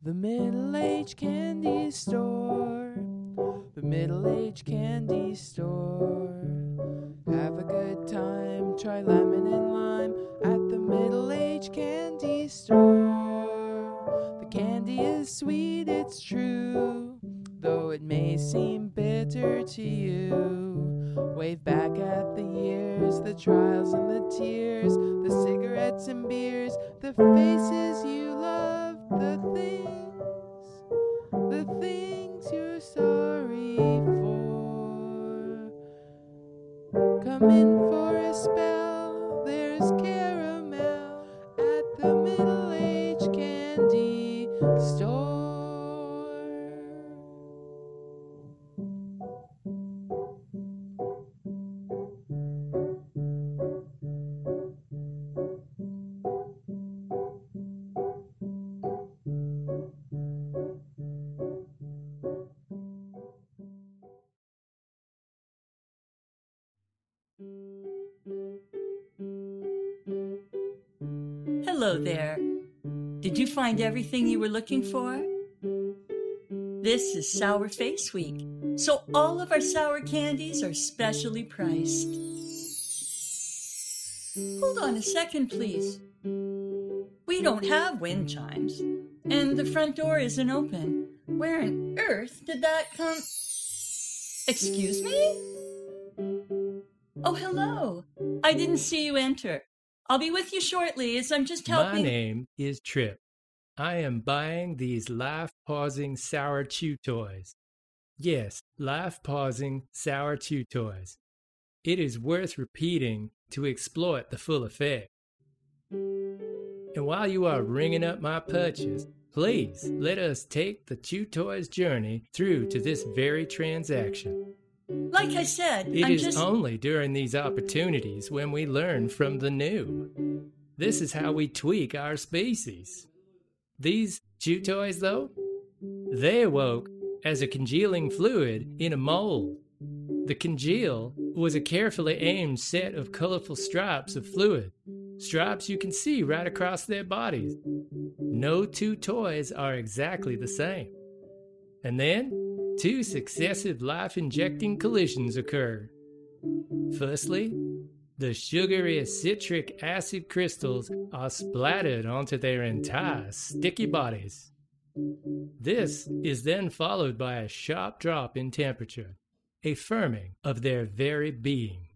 The middle age candy store. The middle age candy store. Have a good time. Try lemon and lime at the middle age candy store. The candy is sweet, it's true. Though it may seem bitter to you. Wave back at the years, the trials and the tears, the cigarettes and beers, the faces Hello there. Did you find everything you were looking for? This is Sour Face Week, so all of our sour candies are specially priced. Hold on a second, please. We don't have wind chimes, and the front door isn't open. Where on earth did that come? Excuse me? Oh, hello. I didn't see you enter. I'll be with you shortly as I'm just helping. My name is Trip. I am buying these life pausing sour chew toys. Yes, life pausing sour chew toys. It is worth repeating to exploit the full effect. And while you are ringing up my purchase, please let us take the chew toys journey through to this very transaction. Like I said, It I'm is just. only during these opportunities when we learn from the new. This is how we tweak our species. These chew toys, though, they awoke as a congealing fluid in a mold. The congeal was a carefully aimed set of colorful stripes of fluid, stripes you can see right across their bodies. No two toys are exactly the same. And then, two successive life injecting collisions occur. Firstly, the sugary citric acid crystals are splattered onto their entire sticky bodies. This is then followed by a sharp drop in temperature, a firming of their very being.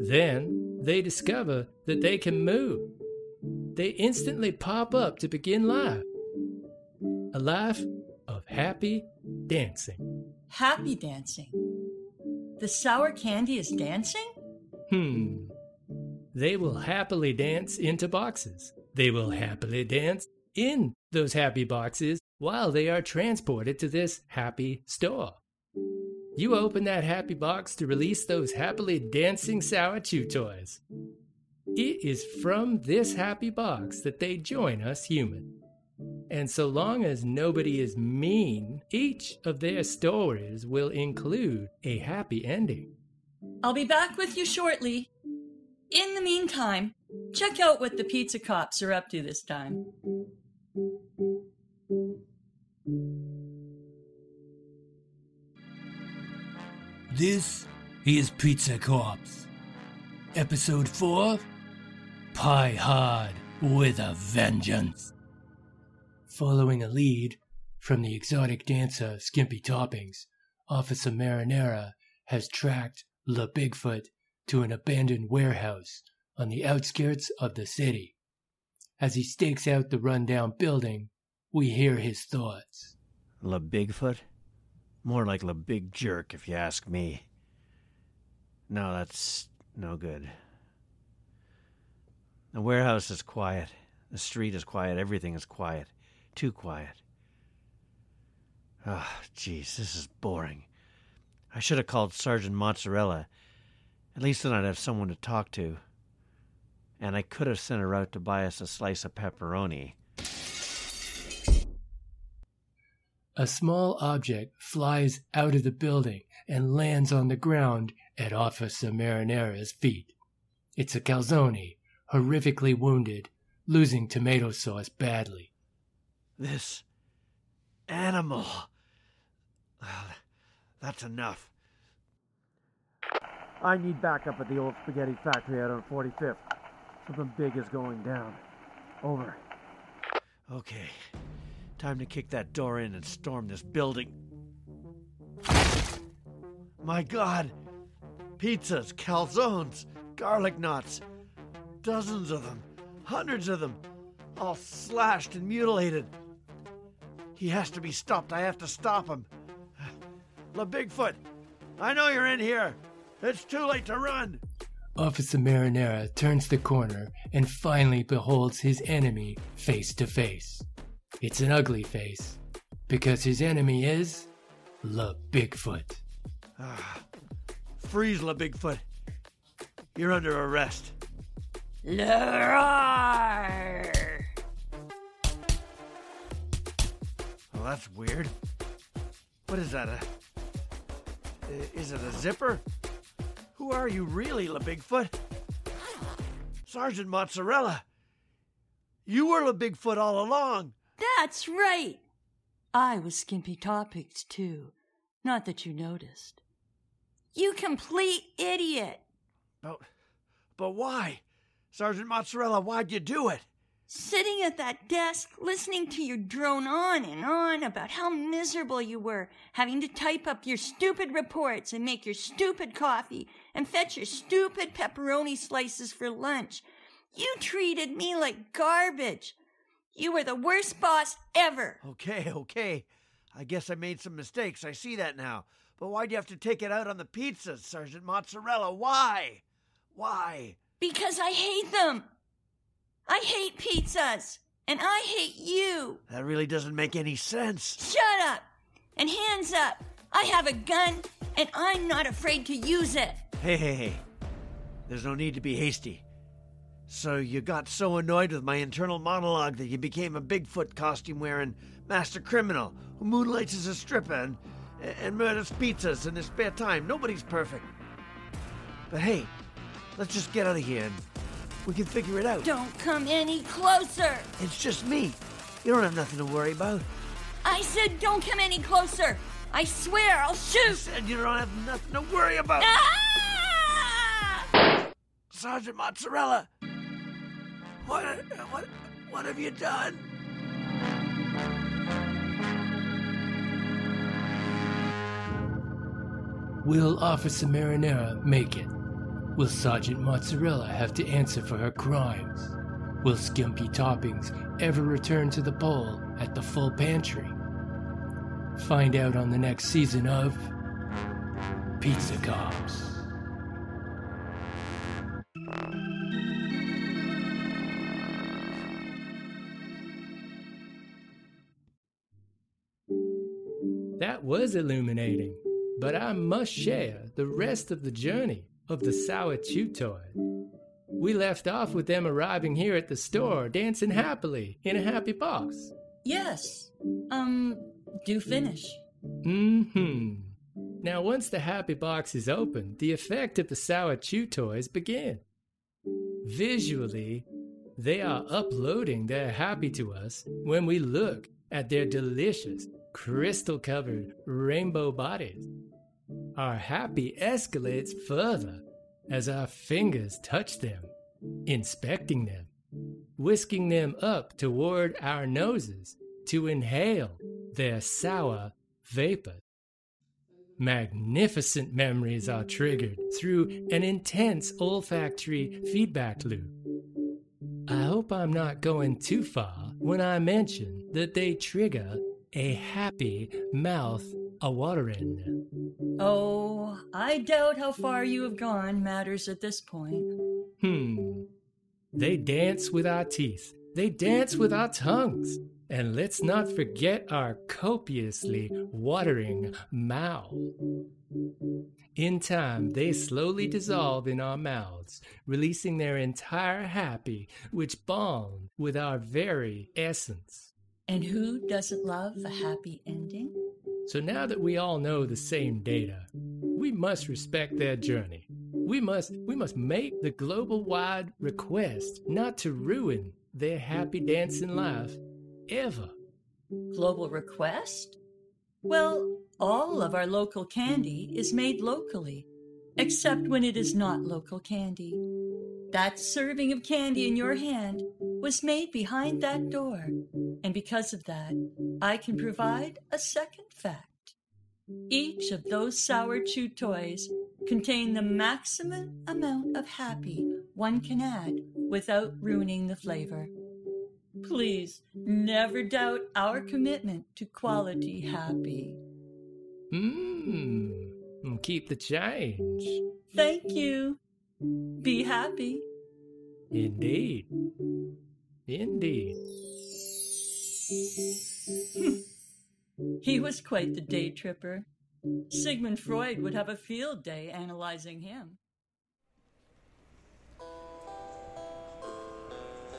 Then they discover that they can move. They instantly pop up to begin life. A life happy dancing. Happy dancing. The sour candy is dancing? Hmm. They will happily dance into boxes. They will happily dance in those happy boxes while they are transported to this happy store. You open that happy box to release those happily dancing sour chew toys. It is from this happy box that they join us human. And so long as nobody is mean, each of their stories will include a happy ending. I'll be back with you shortly. In the meantime, check out what the pizza cops are up to this time. This is Pizza Cops. Episode 4 Pie Hard with a Vengeance. Following a lead from the exotic dancer Skimpy Toppings, Officer Marinera has tracked La Bigfoot to an abandoned warehouse on the outskirts of the city. As he stakes out the rundown building, we hear his thoughts. La Bigfoot? More like La Big Jerk, if you ask me. No, that's no good. The warehouse is quiet. The street is quiet. Everything is quiet. Too quiet. Ah, oh, jeez, this is boring. I should have called Sergeant Mozzarella. At least then I'd have someone to talk to. And I could have sent her out to buy us a slice of pepperoni. A small object flies out of the building and lands on the ground at Officer Marinera's feet. It's a calzone, horrifically wounded, losing tomato sauce badly. This animal. That's enough. I need backup at the old spaghetti factory out on 45th. Something big is going down. Over. Okay, time to kick that door in and storm this building. My god! Pizzas, calzones, garlic knots. Dozens of them. Hundreds of them. All slashed and mutilated. He has to be stopped. I have to stop him. La Bigfoot, I know you're in here. It's too late to run. Officer Marinera turns the corner and finally beholds his enemy face to face. It's an ugly face, because his enemy is La Bigfoot. Ah, freeze, La Bigfoot. You're under arrest. Roar! That's weird. What is that? A, is it a zipper? Who are you really, La Bigfoot? Sergeant Mozzarella. You were La Bigfoot all along. That's right. I was Skimpy Toppings, too. Not that you noticed. You complete idiot. But, but why? Sergeant Mozzarella, why'd you do it? Sitting at that desk, listening to you drone on and on about how miserable you were, having to type up your stupid reports and make your stupid coffee and fetch your stupid pepperoni slices for lunch. You treated me like garbage. You were the worst boss ever. Okay, okay. I guess I made some mistakes. I see that now. But why'd you have to take it out on the pizzas, Sergeant Mozzarella? Why? Why? Because I hate them. I hate pizzas. And I hate you. That really doesn't make any sense. Shut up. And hands up. I have a gun and I'm not afraid to use it. Hey, hey, hey. There's no need to be hasty. So you got so annoyed with my internal monologue that you became a Bigfoot costume wearing master criminal who moonlights as a stripper and, and murders pizzas in his spare time. Nobody's perfect. But hey, let's just get out of here and we can figure it out. Don't come any closer. It's just me. You don't have nothing to worry about. I said don't come any closer. I swear I'll shoot. You shoot. said you don't have nothing to worry about. Ah! Sergeant Mozzarella! What, what, what have you done? Will Officer Marinera make it? Will Sergeant Mozzarella have to answer for her crimes? Will Skimpy Toppings ever return to the pole at the full pantry? Find out on the next season of Pizza Cops. That was illuminating, but I must share the rest of the journey of the Sour Chew Toy. We left off with them arriving here at the store, dancing happily in a happy box. Yes. Um, do finish. Mm hmm Now, once the happy box is open, the effect of the Sour Chew Toys begin. Visually, they are uploading their happy to us when we look at their delicious, crystal covered rainbow bodies. Our happy escalates further as our fingers touch them, inspecting them, whisking them up toward our noses to inhale their sour vapor. Magnificent memories are triggered through an intense olfactory feedback loop. I hope I'm not going too far when I mention that they trigger a happy mouth a watering. Oh, I doubt how far you have gone matters at this point. Hmm. They dance with our teeth. They dance with our tongues. And let's not forget our copiously watering mouth. In time, they slowly dissolve in our mouths, releasing their entire happy, which bond with our very essence. And who doesn't love a happy ending? So now that we all know the same data, we must respect their journey. We must we must make the global wide request not to ruin their happy dancing life ever. Global request? Well, all of our local candy is made locally, except when it is not local candy. That serving of candy in your hand was made behind that door, and because of that, I can provide a second fact. Each of those sour chew toys contain the maximum amount of happy one can add without ruining the flavor. Please never doubt our commitment to quality happy. Mmm. Keep the change. Thank you. Be happy. Indeed. Indeed. Hmm. He was quite the day tripper. Sigmund Freud would have a field day analyzing him.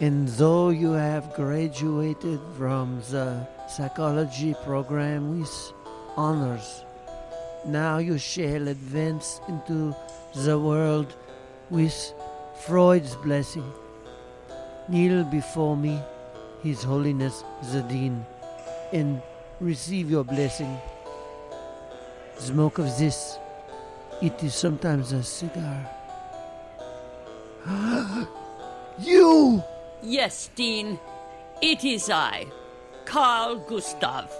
And though you have graduated from the psychology program with honors, now you shall advance into the world with Freud's blessing. Kneel before me, His Holiness the Dean, and receive your blessing. Smoke of this. It is sometimes a cigar. you! Yes, Dean. It is I, Carl Gustav.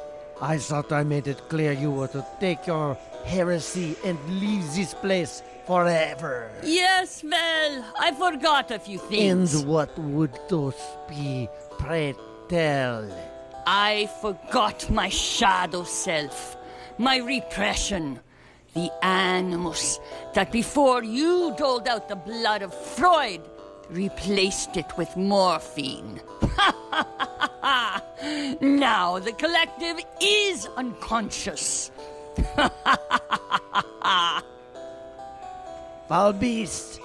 I thought I made it clear you were to take your heresy and leave this place forever. Yes, well, I forgot a few things. And what would those be? Pray tell. I forgot my shadow self, my repression, the animus that before you doled out the blood of Freud, replaced it with morphine. now the collective is unconscious. Foul beast.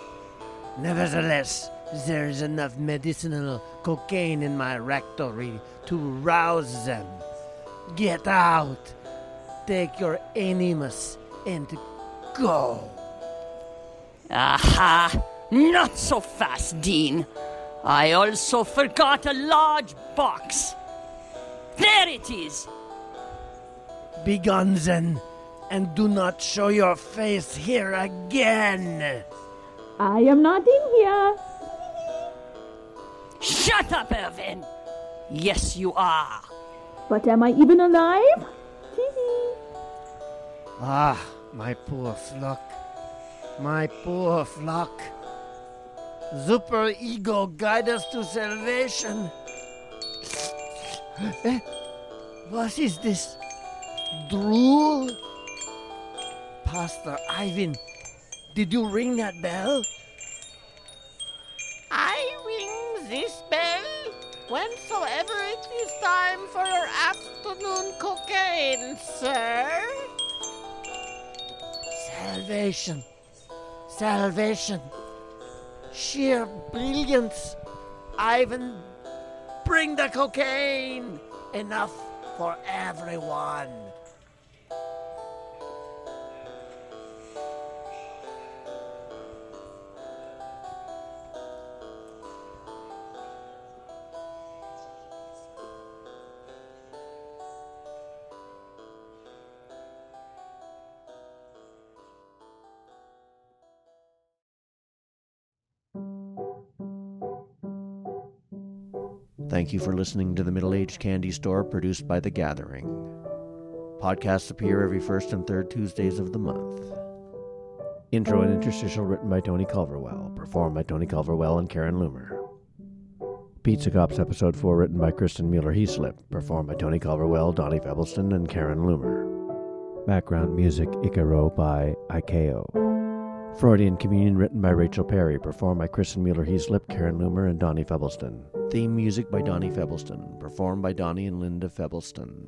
Nevertheless, there is enough medicinal cocaine in my rectory to rouse them. Get out. Take your animus and go. Aha! Not so fast, Dean. I also forgot a large box. There it is. Begone then, and do not show your face here again. I am not in here. Shut up, Irvin. Yes, you are. But am I even alive? Ah, my poor flock. My poor flock. Super ego guide us to salvation. Eh? What is this? Drool? Pastor Ivan, did you ring that bell? I ring this bell whensoever it is time for your afternoon cocaine, sir. Salvation. Salvation. Sheer brilliance. Ivan, bring the cocaine. Enough for everyone. Thank you for listening to the Middle Aged Candy Store produced by The Gathering. Podcasts appear every first and third Tuesdays of the month. Intro and interstitial written by Tony Culverwell, performed by Tony Culverwell and Karen Loomer. Pizza Cops Episode 4 written by Kristin Mueller Heaslip, performed by Tony Culverwell, Donnie Febbleston, and Karen Loomer. Background music Icaro by Iaio. Freudian Communion written by Rachel Perry, performed by Kristin Mueller Heaslip, Karen Loomer, and Donnie Febbleston. Theme music by Donnie Febbleston, performed by Donnie and Linda Febbleston.